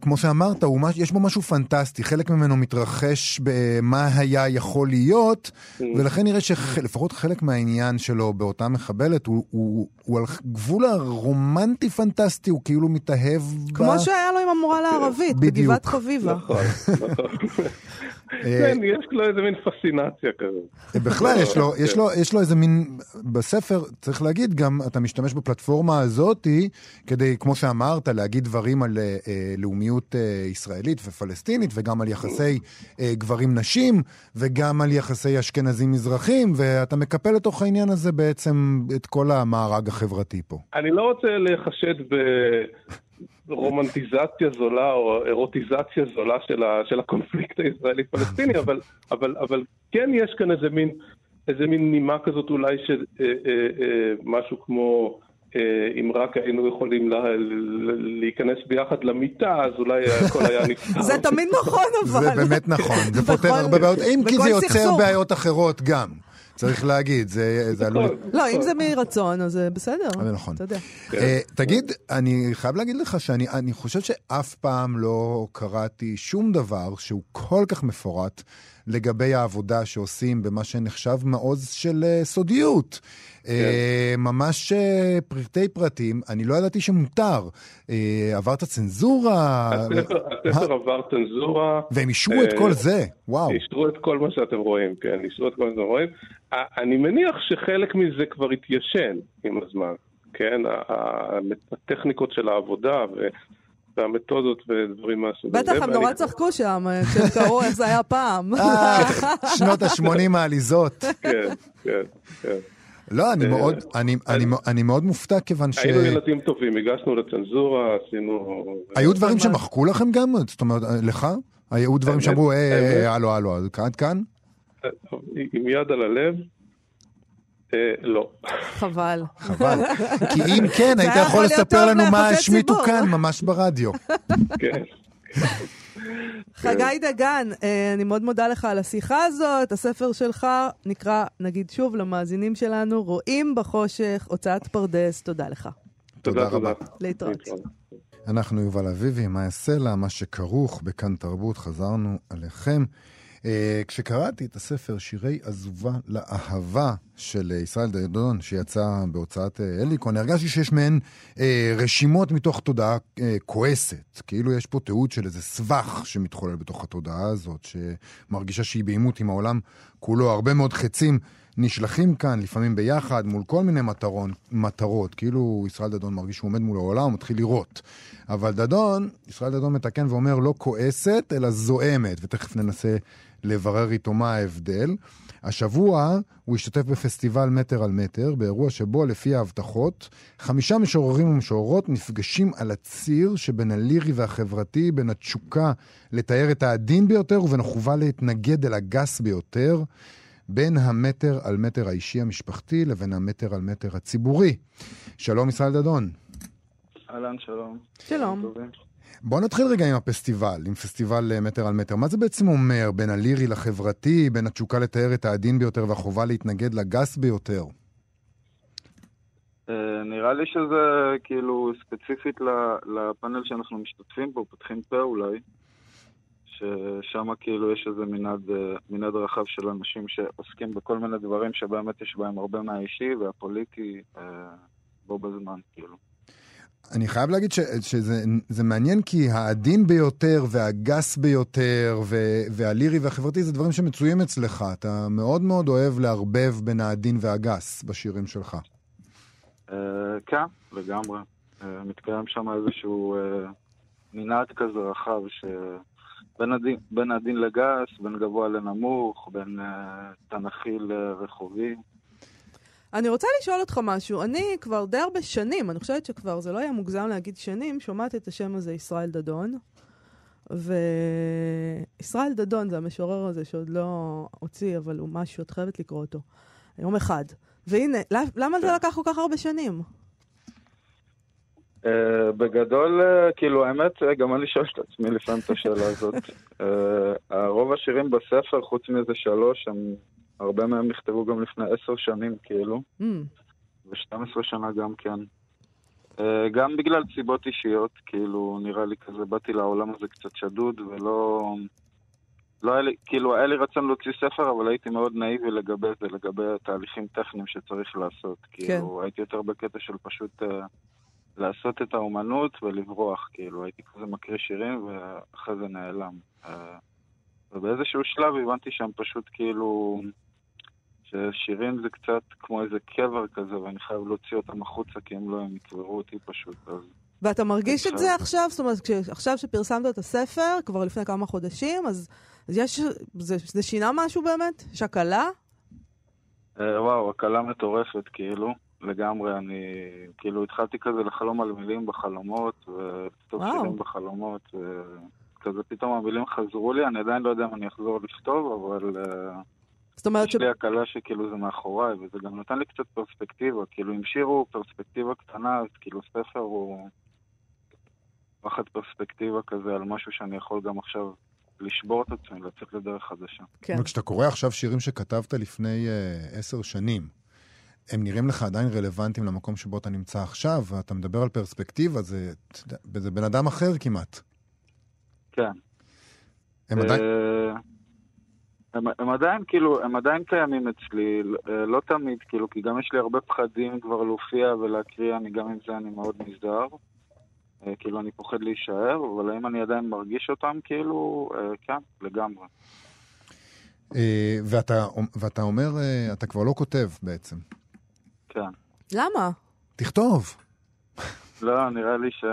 כמו שאמרת, יש בו משהו פנטסטי, חלק ממנו מתרחש במה היה יכול להיות, mm. ולכן נראה שלפחות חלק מהעניין שלו באותה מחבלת הוא, הוא, הוא על גבול הרומנטי-פנטסטי, הוא כאילו מתאהב כמו בה... שהיה לו עם המורה לערבית, בגבעת חביבה. נכון, נכון. כן, יש לו איזה מין פסינציה כזאת. בכלל, יש לו, יש, לו, איזה מין, בספר, צריך להגיד גם, אתה משתמש בפלטפורמה הזאתי, כדי, כמו שאמרת, להגיד דברים על אה, אה לאומיות אה, ישראלית ופלסטינית, וגם על יחסי אה, גברים-נשים, וגם על יחסי אשכנזים-מזרחים, ואתה מקפל לתוך העניין הזה בעצם את כל המארג החברתי פה. אני לא רוצה לחשד ב... רומנטיזציה זולה או אירוטיזציה זולה של, ה, של הקונפליקט הישראלי-פלסטיני, אבל, אבל, אבל כן יש כאן איזה מין, איזה מין נימה כזאת אולי של אה, אה, אה, משהו כמו אה, אם רק היינו יכולים לה, להיכנס ביחד למיטה, אז אולי הכל היה נפתר. זה תמיד נכון אבל. זה באמת נכון, זה פותר הרבה בעיות, אם כי זה יוצר בעיות אחרות גם. צריך להגיד, זה עלול... לא, אם זה מרצון, אז זה בסדר. זה נכון. אתה יודע. אה, תגיד, אני חייב להגיד לך שאני חושב שאף פעם לא קראתי שום דבר שהוא כל כך מפורט לגבי העבודה שעושים במה שנחשב מעוז של אה, סודיות. כן. אה, ממש אה, פרטי פרטים, אני לא ידעתי שמותר. עברת צנזורה? הספר עבר צנזורה. והם אישרו את כל זה, וואו. אישרו את כל מה שאתם רואים, כן, אישרו את כל מה שאתם רואים. אני מניח שחלק מזה כבר התיישן עם הזמן, כן? הטכניקות של העבודה והמתודות ודברים מהסוג הזה. בטח, הם נורא צחקו שם, כשהם קראו איך זה היה פעם. אה, שנות ה-80 העליזות. כן, כן, כן. לא, אני אה, מאוד, אני, אני, אני מאוד מופתע כיוון ש... היינו ילדים טובים, הגשנו לצנזורה, עשינו... היו דברים שמחקו לכם גם? זאת אומרת, לך? היו דברים שאמרו, אה, הלו, הלו, עד כאן? עם יד על הלב, אה, לא. חבל. חבל. כי אם כן, היית יכול לספר לנו מה השמיטו כאן, ממש ברדיו. כן. חגי דגן, אה, אני מאוד מודה לך על השיחה הזאת. הספר שלך נקרא, נגיד שוב למאזינים שלנו, רואים בחושך, הוצאת פרדס. תודה לך. תודה רבה. להתראות. אנחנו יובל אביבי, מה יעשה לה, מה שכרוך בכאן תרבות, חזרנו עליכם. Uh, כשקראתי את הספר שירי עזובה לאהבה של uh, ישראל דדון, שיצא בהוצאת אליקון, הרגשתי שיש מהן uh, רשימות מתוך תודעה uh, כועסת. כאילו יש פה תיעוד של איזה סבך שמתחולל בתוך התודעה הזאת, שמרגישה שהיא בעימות עם העולם כולו. הרבה מאוד חצים נשלחים כאן, לפעמים ביחד, מול כל מיני מטרון, מטרות. כאילו ישראל דדון מרגיש שהוא עומד מול העולם, הוא מתחיל לירות. אבל דדון, ישראל דדון מתקן ואומר לא כועסת, אלא זועמת, ותכף ננסה לברר איתו מה ההבדל. השבוע הוא השתתף בפסטיבל מטר על מטר, באירוע שבו לפי ההבטחות, חמישה משוררים ומשוררות נפגשים על הציר שבין הלירי והחברתי, בין התשוקה לתאר את העדין ביותר ובין החובה להתנגד אל הגס ביותר, בין המטר על מטר האישי המשפחתי לבין המטר על מטר הציבורי. שלום ישראל דדון. אהלן, שלום. שלום. בוא נתחיל רגע עם הפסטיבל, עם פסטיבל אה, מטר על מטר. מה זה בעצם אומר בין הלירי לחברתי, בין התשוקה לתאר את העדין ביותר והחובה להתנגד לגס ביותר? אה, נראה לי שזה כאילו ספציפית לפאנל שאנחנו משתתפים בו, פותחים פה אולי, ששם כאילו יש איזה מנעד, אה, מנעד רחב של אנשים שעוסקים בכל מיני דברים שבאמת יש בהם הרבה מהאישי והפוליטי בו בזמן, כאילו. אני חייב להגיד ש, שזה זה מעניין כי העדין ביותר והגס ביותר ו, והלירי והחברתי זה דברים שמצויים אצלך. אתה מאוד מאוד אוהב לערבב בין העדין והגס בשירים שלך. אה, כן, לגמרי. אה, מתקיים שם איזשהו אה, מנעד כזה רחב ש... בין הדין, בין הדין לגס, בין גבוה לנמוך, בין uh, תנכי לרחובי. אני רוצה לשאול אותך משהו. אני כבר די הרבה שנים, אני חושבת שכבר זה לא יהיה מוגזם להגיד שנים, שומעת את השם הזה ישראל דדון. וישראל דדון זה המשורר הזה שעוד לא הוציא, אבל הוא משהו, את חייבת לקרוא אותו. יום אחד. והנה, למה זה לקח כל כך הרבה שנים? Uh, בגדול, uh, כאילו, האמת, גם אני שואל את עצמי לפעמים את השאלה הזאת. רוב השירים בספר, חוץ מאיזה שלוש, הם, הרבה מהם נכתבו גם לפני עשר שנים, כאילו. Mm. ו-12 שנה גם כן. Uh, גם בגלל סיבות אישיות, כאילו, נראה לי כזה, באתי לעולם הזה קצת שדוד, ולא... לא היה לי, כאילו, היה לי רצון להוציא ספר, אבל הייתי מאוד נאיבי לגבי זה, לגבי תהליכים טכניים שצריך לעשות. כן. כאילו, הייתי יותר בקטע של פשוט... Uh, לעשות את האומנות ולברוח, כאילו, הייתי כזה מקריא שירים ואחרי זה נעלם. אה, ובאיזשהו שלב הבנתי שהם פשוט כאילו, ששירים זה קצת כמו איזה קבר כזה, ואני חייב להוציא אותם החוצה, כי אם לא, הם יקברו אותי פשוט. אז... ואתה מרגיש את זה עכשיו? זאת אומרת, עכשיו שפרסמת את הספר, כבר לפני כמה חודשים, אז, אז יש, זה, זה שינה משהו באמת? יש הקלה? אה, וואו, הקלה מטורפת, כאילו. לגמרי, אני כאילו התחלתי כזה לחלום על מילים בחלומות, ולכתוב שירים בחלומות, וכזה פתאום המילים חזרו לי, אני עדיין לא יודע אם אני אחזור לכתוב, אבל... אה, זאת אומרת יש ש... לי הקלה שכאילו זה מאחוריי, וזה גם נתן לי קצת פרספקטיבה, כאילו אם שיר הוא פרספקטיבה קטנה, אז כאילו ספר הוא פחד פרספקטיבה כזה על משהו שאני יכול גם עכשיו לשבור את עצמי, לצאת לדרך חדשה. כן. וכשאתה קורא עכשיו שירים שכתבת לפני uh, עשר שנים, הם נראים לך עדיין רלוונטיים למקום שבו אתה נמצא עכשיו, ואתה מדבר על פרספקטיבה, זה, זה בן אדם אחר כמעט. כן. הם עדיין... אה, הם, הם עדיין, כאילו, הם עדיין קיימים אצלי, אה, לא תמיד, כאילו, כי גם יש לי הרבה פחדים כבר להופיע ולהקריא, אני גם עם זה אני מאוד נזהר. אה, כאילו, אני פוחד להישאר, אבל האם אני עדיין מרגיש אותם, כאילו, כן, לגמרי. ואתה, ואתה אומר, אתה כבר לא כותב בעצם. כן. למה? תכתוב. לא, נראה לי ש...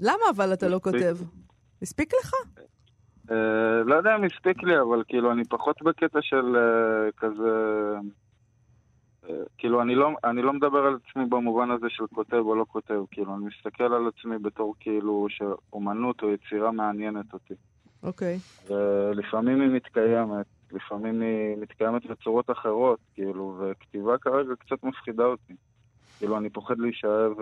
למה אבל אתה לא כותב? הספיק לך? אה, לא יודע אם הספיק לי, אבל כאילו, אני פחות בקטע של אה, כזה... אה, כאילו, אני לא, אני לא מדבר על עצמי במובן הזה של כותב או לא כותב, כאילו, אני מסתכל על עצמי בתור כאילו שאומנות או יצירה מעניינת אותי. אוקיי. Okay. ולפעמים היא מתקיימת, לפעמים היא מתקיימת בצורות אחרות, כאילו, וכתיבה כרגע קצת מפחידה אותי. כאילו, אני פוחד להישאב...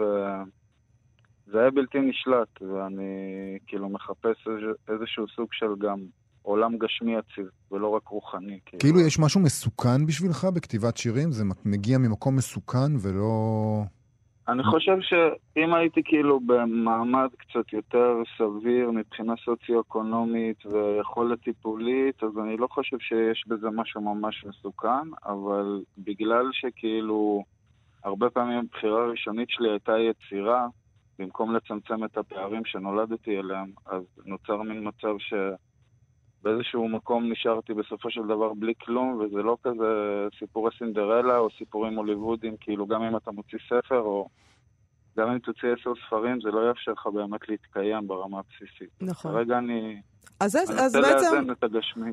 זה היה בלתי נשלט, ואני כאילו מחפש איזשהו סוג של גם עולם גשמי יציב, ולא רק רוחני. כאילו. כאילו יש משהו מסוכן בשבילך בכתיבת שירים? זה מגיע ממקום מסוכן ולא... אני חושב שאם הייתי כאילו במעמד קצת יותר סביר מבחינה סוציו-אקונומית ויכולת טיפולית, אז אני לא חושב שיש בזה משהו ממש מסוכן, אבל בגלל שכאילו הרבה פעמים הבחירה הראשונית שלי הייתה יצירה, במקום לצמצם את הפערים שנולדתי אליהם, אז נוצר מין מצב שבאיזשהו מקום נשארתי בסופו של דבר בלי כלום, וזה לא כזה סיפורי סינדרלה או סיפורים הוליוודיים, כאילו גם אם אתה מוציא ספר או גם אם תוציא עשר ספרים, זה לא יאפשר לך באמת להתקיים ברמה הבסיסית. נכון. כרגע אני... אז, אז בעצם,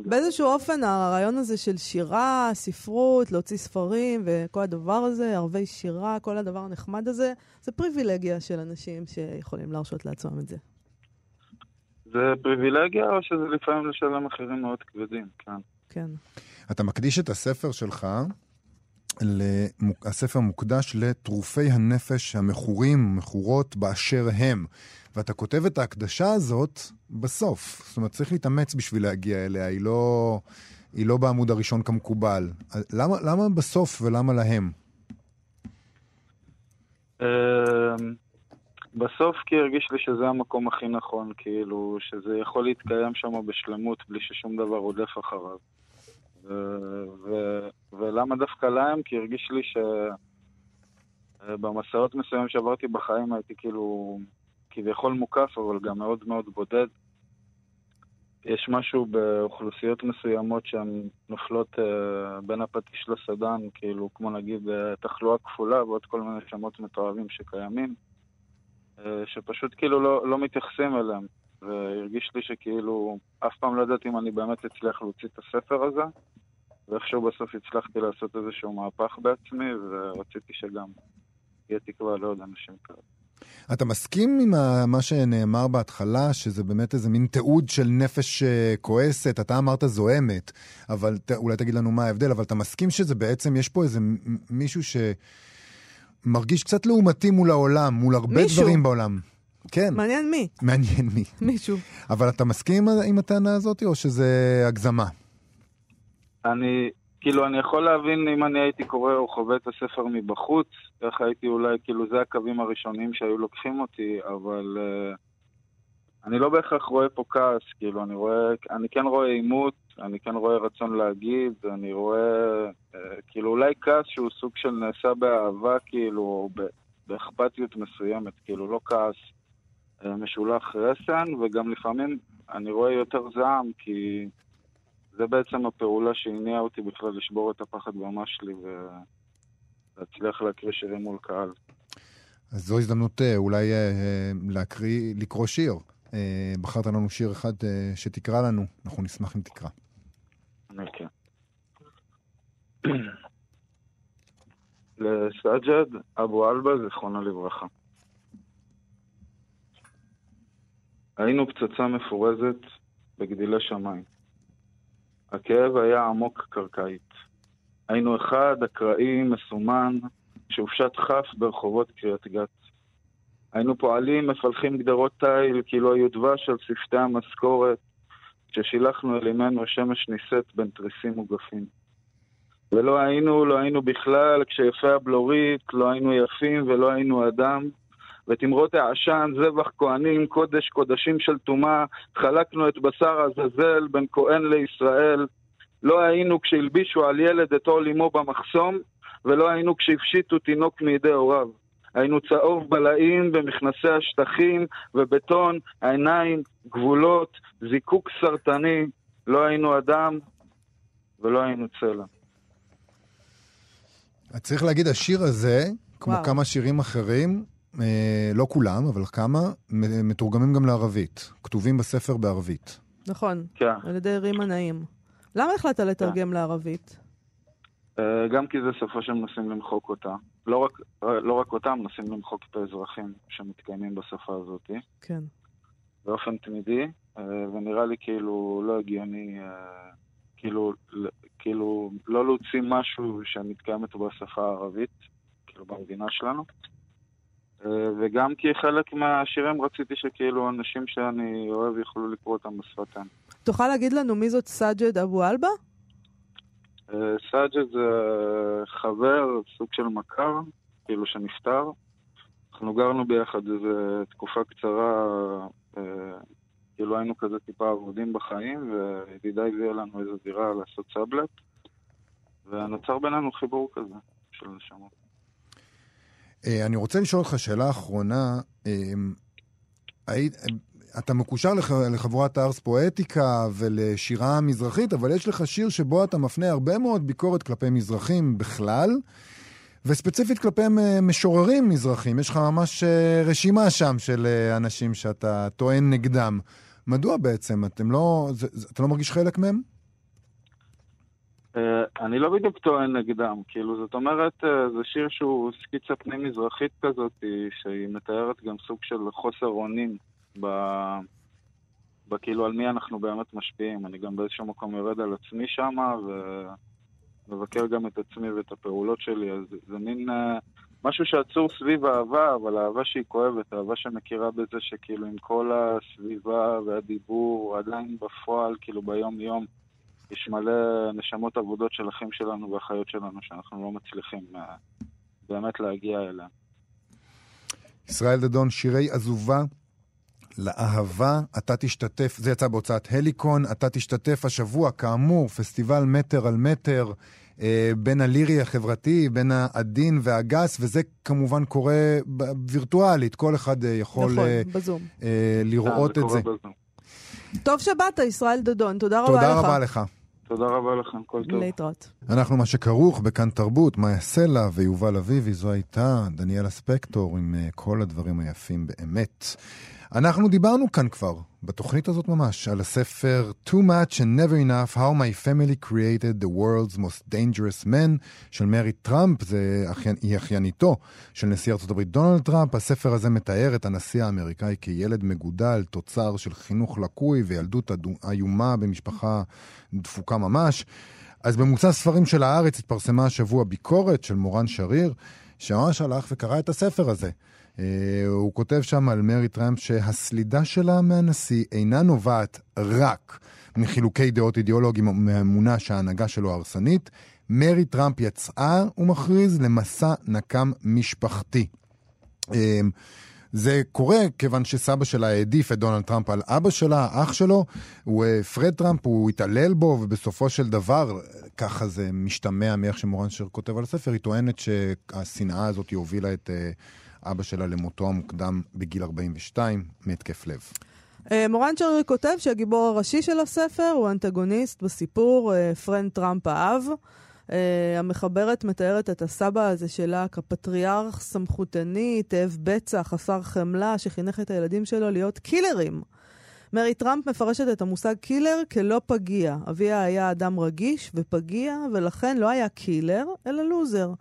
באיזשהו אופן, הרעיון הזה של שירה, ספרות, להוציא ספרים וכל הדבר הזה, ערבי שירה, כל הדבר הנחמד הזה, זה פריבילגיה של אנשים שיכולים להרשות לעצמם את זה. זה פריבילגיה או שזה לפעמים לשלם מחירים מאוד כבדים, כן. כן. אתה מקדיש את הספר שלך הספר מוקדש לטרופי הנפש המכורים, מכורות באשר הם. ואתה כותב את ההקדשה הזאת בסוף. זאת אומרת, צריך להתאמץ בשביל להגיע אליה, היא לא, היא לא בעמוד הראשון כמקובל. למה, למה בסוף ולמה להם? אמ, בסוף כי הרגיש לי שזה המקום הכי נכון, כאילו, שזה יכול להתקיים שם בשלמות בלי ששום דבר רודף אחריו. ו- ולמה דווקא להם? כי הרגיש לי שבמסעות מסוימים שעברתי בחיים הייתי כאילו כביכול מוקף, אבל גם מאוד מאוד בודד. יש משהו באוכלוסיות מסוימות שהן נופלות uh, בין הפטיש לסדן, כאילו, כמו נגיד uh, תחלואה כפולה ועוד כל מיני שמות מתועבים שקיימים, uh, שפשוט כאילו לא, לא מתייחסים אליהם. והרגיש לי שכאילו, אף פעם לא ידעתי אם אני באמת אצליח להוציא את הספר הזה, ואיכשהו בסוף הצלחתי לעשות איזשהו מהפך בעצמי, ורציתי שגם יהיה תקווה לעוד אנשים כאלה. אתה מסכים עם מה שנאמר בהתחלה, שזה באמת איזה מין תיעוד של נפש אה, כועסת? אתה אמרת זוהמת, אבל ת, אולי תגיד לנו מה ההבדל, אבל אתה מסכים שזה בעצם, יש פה איזה מישהו שמרגיש קצת לעומתי מול העולם, מול הרבה מישהו. דברים בעולם. כן. מעניין מי. מעניין מי. מישהו. אבל אתה מסכים עם הטענה הזאת, או שזה הגזמה? אני, כאילו, אני יכול להבין אם אני הייתי קורא או חווה את הספר מבחוץ, איך הייתי אולי, כאילו, זה הקווים הראשונים שהיו לוקחים אותי, אבל uh, אני לא בהכרח רואה פה כעס, כאילו, אני רואה, אני כן רואה עימות, אני כן רואה רצון להגיד, אני רואה, uh, כאילו, אולי כעס שהוא סוג של נעשה באהבה, כאילו, או באכפתיות מסוימת, כאילו, לא כעס uh, משולח רסן, וגם לפעמים אני רואה יותר זעם, כי... זה בעצם הפעולה שהניעה אותי בכלל לשבור את הפחד במה שלי ולהצליח להקריא שירים מול קהל. אז זו הזדמנות אה, אולי אה, להקריא, לקרוא שיר. אה, בחרת לנו שיר אחד שתקרא לנו, אנחנו נשמח אם תקרא. אני כן. לסג'ד אבו אלבה, זיכרונו לברכה. היינו פצצה מפורזת בגדילי שמיים. הכאב היה עמוק קרקעית. היינו אחד אקראי, מסומן, שהופשט כף ברחובות קריית גת. היינו פועלים, מפלחים גדרות תיל, כאילו היו דבש על שפתי המשכורת, כששילחנו אל אמנו השמש נישאת בין תריסים מוגפים. ולא היינו, לא היינו בכלל, כשיפה הבלורית, לא היינו יפים ולא היינו אדם, ותמרות העשן, זבח כהנים, קודש קודשים של טומאה, חלקנו את בשר עזאזל בין כהן לישראל. לא היינו כשהלבישו על ילד את עול אמו במחסום, ולא היינו כשהפשיטו תינוק מידי הוריו. היינו צהוב בלעים במכנסי השטחים ובטון, העיניים, גבולות, זיקוק סרטני. לא היינו אדם ולא היינו צלע. צריך להגיד, השיר הזה, כמו וואו. כמה שירים אחרים, אה, לא כולם, אבל כמה, מתורגמים גם לערבית. כתובים בספר בערבית. נכון, כן. על ידי רימה נעים. למה החלטת לתרגם כן. לערבית? אה, גם כי זו שפה שהם מנסים למחוק אותה. לא רק, לא רק אותה, מנסים למחוק את האזרחים שמתקיימים בשפה הזאת. כן. באופן תמידי, אה, ונראה לי כאילו לא הגיוני, כאילו, כאילו לא להוציא משהו שמתקיימת בשפה הערבית, כאילו במדינה שלנו. אה, וגם כי חלק מהשירים רציתי שכאילו אנשים שאני אוהב יוכלו לקרוא אותם בשפתם. תוכל להגיד לנו מי זאת סאג'ד אבו אלבה? אה, סאג'ד זה חבר, סוג של מכר, כאילו שנפטר. אנחנו גרנו ביחד איזו תקופה קצרה, אה, כאילו היינו כזה טיפה אבודים בחיים, וידידה הביאה לנו איזו דירה לעשות סאבלט, ונוצר בינינו חיבור כזה של נשמות. אה, אני רוצה לשאול אותך שאלה אחרונה. אה, אתה מקושר לחבורת הארס פואטיקה ולשירה מזרחית, אבל יש לך שיר שבו אתה מפנה הרבה מאוד ביקורת כלפי מזרחים בכלל, וספציפית כלפי משוררים מזרחים. יש לך ממש אה, רשימה שם של אנשים שאתה טוען נגדם. מדוע בעצם? אתם לא, אתה לא מרגיש חלק מהם? אה, אני לא בדיוק טוען נגדם, כאילו, זאת אומרת, אה, זה שיר שהוא סקיצה פנים-מזרחית כזאת, שהיא מתארת גם סוג של חוסר אונים ב... בכאילו על מי אנחנו באמת משפיעים. אני גם באיזשהו מקום יורד על עצמי שם, ומבקר גם את עצמי ואת הפעולות שלי, אז זה מין משהו שעצור סביב אהבה, אבל אהבה שהיא כואבת, אהבה שמכירה בזה שכאילו עם כל הסביבה והדיבור, עדיין בפועל, כאילו ביום-יום, יש מלא נשמות עבודות של אחים שלנו ואחיות שלנו שאנחנו לא מצליחים uh, באמת להגיע אליהם. ישראל דדון, שירי עזובה לאהבה, אתה תשתתף, זה יצא בהוצאת הליקון, אתה תשתתף השבוע, כאמור, פסטיבל מטר על מטר, אה, בין הלירי החברתי, בין העדין והגס, וזה כמובן קורה ב- וירטואלית, כל אחד אה, יכול נכון, אה, בזום. אה, לראות אה, את זה בזום. טוב שבאת, ישראל דדון, תודה רבה לך. תודה רבה לך. תודה רבה לכם, כל טוב. להתראות. אנחנו מה שכרוך בכאן תרבות, מאיה סלע ויובל אביבי, זו הייתה דניאלה ספקטור עם uh, כל הדברים היפים באמת. אנחנו דיברנו כאן כבר, בתוכנית הזאת ממש, על הספר Too Much and Never Enough, How My Family Created the World's Most Dangerous Man של מרי טראמפ, זה אחיין, היא אחייניתו של נשיא ארצות הברית דונלד טראמפ. הספר הזה מתאר את הנשיא האמריקאי כילד מגודל, תוצר של חינוך לקוי וילדות איומה במשפחה דפוקה ממש. אז במוצע ספרים של הארץ התפרסמה השבוע ביקורת של מורן שריר, שממש הלך וקרא את הספר הזה. Uh, הוא כותב שם על מרי טראמפ שהסלידה שלה מהנשיא אינה נובעת רק מחילוקי דעות אידיאולוגיים או מהאמונה שההנהגה שלו הרסנית. מרי טראמפ יצאה, הוא מכריז, למסע נקם משפחתי. Um, זה קורה כיוון שסבא שלה העדיף את דונלד טראמפ על אבא שלה, אח שלו, הוא אה, פרד טראמפ, הוא התעלל בו, ובסופו של דבר, ככה זה משתמע מאיך שמורן שריר כותב על הספר, היא טוענת שהשנאה הזאת הובילה את אה, אבא שלה למותו המוקדם בגיל 42 מהתקף לב. אה, מורן שריר כותב שהגיבור הראשי של הספר הוא אנטגוניסט בסיפור אה, פרד טראמפ האב. אה, המחברת מתארת את הסבא הזה שלה כפטריארך סמכותני, תאב בצע, חסר חמלה, שחינך את הילדים שלו להיות קילרים. מרי טראמפ מפרשת את המושג קילר כלא פגיע. אביה היה אדם רגיש ופגיע, ולכן לא היה קילר, אלא לוזר.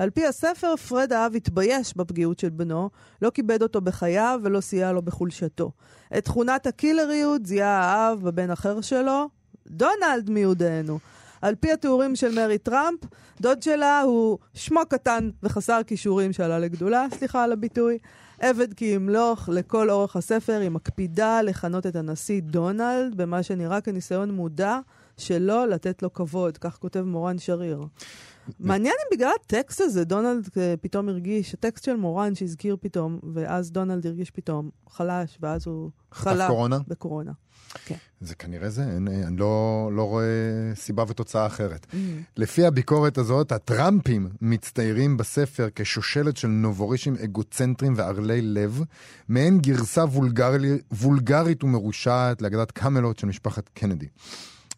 על פי הספר, פרד האב התבייש בפגיעות של בנו, לא כיבד אותו בחייו ולא סייע לו בחולשתו. את תכונת הקילריות זיהה האב בבן אחר שלו, דונלד מיודענו. על פי התיאורים של מרי טראמפ, דוד שלה הוא שמוק קטן וחסר כישורים שעלה לגדולה, סליחה על הביטוי. עבד כי ימלוך לכל אורך הספר, היא מקפידה לכנות את הנשיא דונלד במה שנראה כניסיון מודע שלא לתת לו כבוד, כך כותב מורן שריר. מעניין אם בגלל הטקסט הזה דונלד אה, פתאום הרגיש, הטקסט של מורן שהזכיר פתאום, ואז דונלד הרגיש פתאום חלש, ואז הוא חלה קורונה? בקורונה. כן. זה כנראה זה, אין, אני לא, לא רואה סיבה ותוצאה אחרת. Mm. לפי הביקורת הזאת, הטראמפים מצטיירים בספר כשושלת של נובורישים אגוצנטרים וערלי לב, מעין גרסה וולגרי, וולגרית ומרושעת לאגדת קמלות של משפחת קנדי.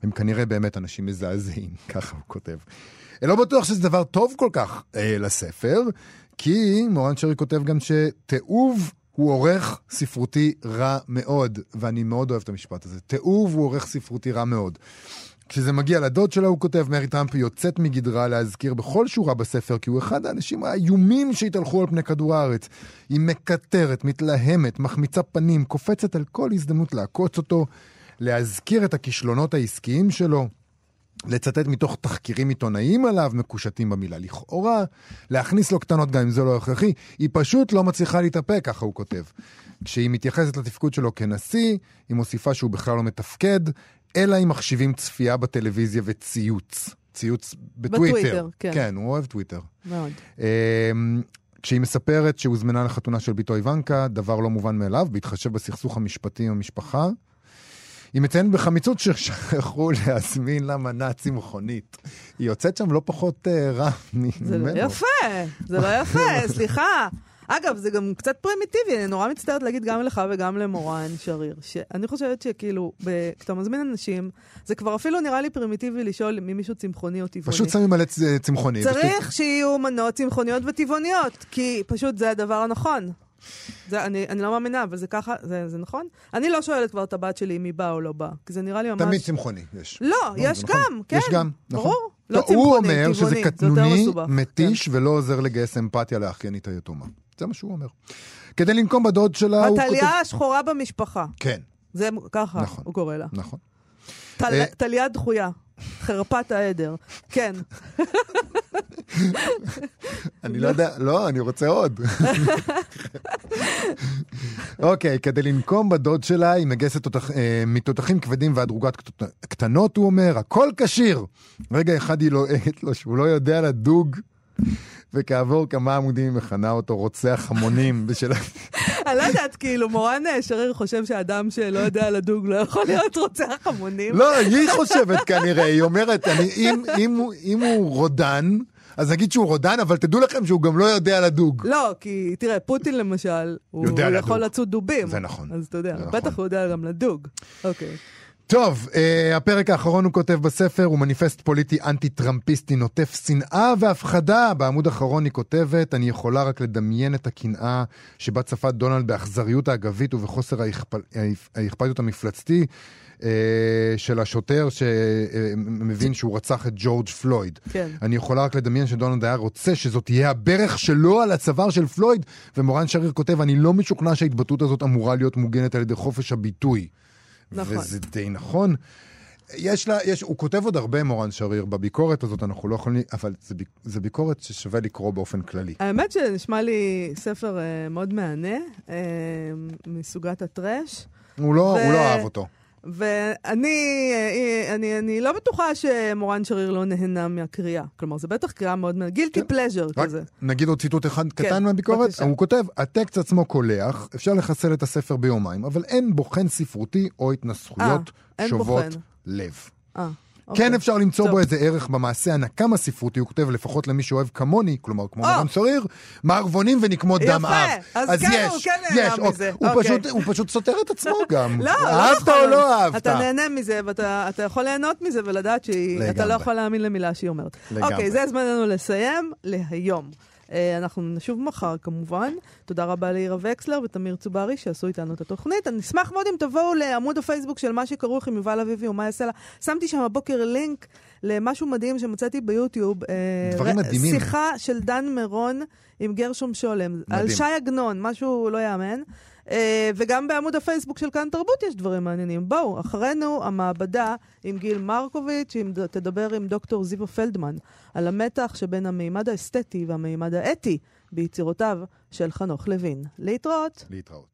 הם כנראה באמת אנשים מזעזעים, ככה הוא כותב. לא בטוח שזה דבר טוב כל כך אה, לספר, כי מורן שרי כותב גם שתיעוב הוא עורך ספרותי רע מאוד, ואני מאוד אוהב את המשפט הזה. תיעוב הוא עורך ספרותי רע מאוד. כשזה מגיע לדוד שלה, הוא כותב, מרי טראמפ יוצאת מגדרה להזכיר בכל שורה בספר, כי הוא אחד האנשים האיומים שהתהלכו על פני כדור הארץ. היא מקטרת, מתלהמת, מחמיצה פנים, קופצת על כל הזדמנות לעקוץ אותו, להזכיר את הכישלונות העסקיים שלו. לצטט מתוך תחקירים עיתונאיים עליו, מקושטים במילה לכאורה, להכניס לו קטנות גם אם זה לא הכרחי, היא פשוט לא מצליחה להתאפק, ככה הוא כותב. כשהיא מתייחסת לתפקוד שלו כנשיא, היא מוסיפה שהוא בכלל לא מתפקד, אלא אם מחשיבים צפייה בטלוויזיה וציוץ. ציוץ בטוויטר. בטוויטר, כן. כן, הוא אוהב טוויטר. מאוד. אמ, כשהיא מספרת שהוזמנה לחתונה של ביתו איוונקה, דבר לא מובן מאליו, בהתחשב בסכסוך המשפטי עם המשפחה. היא מציינת בחמיצות ששכחו להזמין לה מנ"צי מכונית. היא יוצאת שם לא פחות אה, רע ממנו. זה לא יפה, זה לא יפה, סליחה. אגב, זה גם קצת פרימיטיבי, אני נורא מצטערת להגיד גם לך וגם למורן שריר, שאני חושבת שכאילו, ב- כשאתה מזמין אנשים, זה כבר אפילו נראה לי פרימיטיבי לשאול ממישהו צמחוני או טבעוני. פשוט שמים מלא צמחוני. צריך שיהיו מנות צמחוניות וטבעוניות, כי פשוט זה הדבר הנכון. זה, אני, אני לא מאמינה, אבל זה ככה, זה, זה נכון? אני לא שואלת כבר את הבת שלי אם היא באה או לא באה, כי זה נראה לי ממש... תמיד צמחוני, יש. לא, יש זה נכון. גם, כן. יש גם, נכון. ברור. לא לא, צמחוני, הוא אומר שזה קטנוני, כן. מתיש, ולא עוזר לגייס אמפתיה לאחיינית היתומה. זה מה שהוא אומר. כדי לנקום בדוד שלה, הוא כותב... הטליה השחורה במשפחה. כן, זה ככה נכון. הוא קורא לה. נכון. אה, טליה דחויה. חרפת העדר. כן. אני לא יודע, לא, אני רוצה עוד. אוקיי, כדי לנקום בדוד שלה, היא תותח- אה, מתותחים כבדים ועד ערוגת קט- קטנות, הוא אומר, הכל כשיר. רגע אחד היא לועגת לו שהוא לא יודע לדוג. וכעבור כמה עמודים היא מכנה אותו רוצח המונים בשל... אני לא יודעת, כאילו, מורן אה, שריר חושב שאדם שלא יודע לדוג לא יכול להיות רוצח המונים. לא, היא חושבת כנראה, היא אומרת, אני, אם, אם, אם הוא רודן, אז נגיד שהוא רודן, אבל תדעו לכם שהוא גם לא יודע לדוג. לא, כי תראה, פוטין למשל, הוא יכול. לצוד דובים. זה נכון. אז אתה יודע, בטח נכון. הוא יודע גם לדוג. אוקיי. טוב, אה, הפרק האחרון הוא כותב בספר, הוא מניפסט פוליטי אנטי-טראמפיסטי נוטף שנאה והפחדה. בעמוד האחרון היא כותבת, אני יכולה רק לדמיין את הקנאה שבה צפה דונלד באכזריות האגבית ובחוסר האכפ- האכ- האכפתיות המפלצתי. אה, של השוטר שמבין שהוא רצח את ג'ורג' פלויד. כן. אני יכולה רק לדמיין שדונלד היה רוצה שזאת תהיה הברך שלו על הצוואר של פלויד, ומורן שריר כותב, אני לא משוכנע שההתבטאות הזאת אמורה להיות מוגנת על ידי חופש הביטוי. נכון. וזה די נכון. יש לה, יש, הוא כותב עוד הרבה מורן שריר בביקורת הזאת, אנחנו לא יכולים, אבל זה, ביק- זה ביקורת ששווה לקרוא באופן כללי. האמת שנשמע לי ספר אה, מאוד מהנה, אה, מסוגת הטרש. הוא לא, ו- הוא לא אהב אותו. ואני אה, אני, אני לא בטוחה שמורן שריר לא נהנה מהקריאה. כלומר, זה בטח קריאה מאוד... גילטי כן. פלז'ר כזה. נגיד עוד ציטוט אחד כן, קטן מהביקורת, בבקשה. הוא כותב, הטקסט עצמו קולח, אפשר לחסל את הספר ביומיים, אבל אין בוחן ספרותי או התנסחויות אה, אין שובות בוחן. לב. אה, אוקיי. כן אפשר למצוא טוב. בו איזה ערך במעשה הנקם הספרותי, הוא כותב לפחות למי שאוהב כמוני, כלומר כמו אה. מורן שריר, מערבונים ונקמות דם יפה, אב. אז כן, יש, הוא כן נהנה יש, מזה. הוא, אוקיי. פשוט, הוא פשוט סותר את עצמו גם. לא, לא אהבת נכון. או לא אהבת? אתה נהנה מזה, ואתה אתה יכול ליהנות מזה ולדעת שאתה. לא יכול להאמין למילה שהיא אומרת. לגמרי. אוקיי, זה זמננו לסיים להיום. אה, אנחנו נשוב מחר כמובן. תודה רבה לאירה וקסלר ותמיר צוברי שעשו איתנו את התוכנית. אני אשמח מאוד אם תבואו לעמוד הפייסבוק של מה שכרוך עם יובל אביבי ומה יעשה לה. שמתי שם הבוקר לינק למשהו מדהים שמצאתי ביוטיוב. אה, דברים מדהימים. שיחה של דן מירון עם גרשום שולם. מדהים. על שי עגנון, משהו לא יאמן. אה, וגם בעמוד הפייסבוק של כאן תרבות יש דברים מעניינים. בואו, אחרינו המעבדה עם גיל מרקוביץ', עם, תדבר עם דוקטור זיווה פלדמן על המתח שבין המימד האסתטי והמימד האתי ביצירותיו של חנוך לוין. להתראות. להתראות.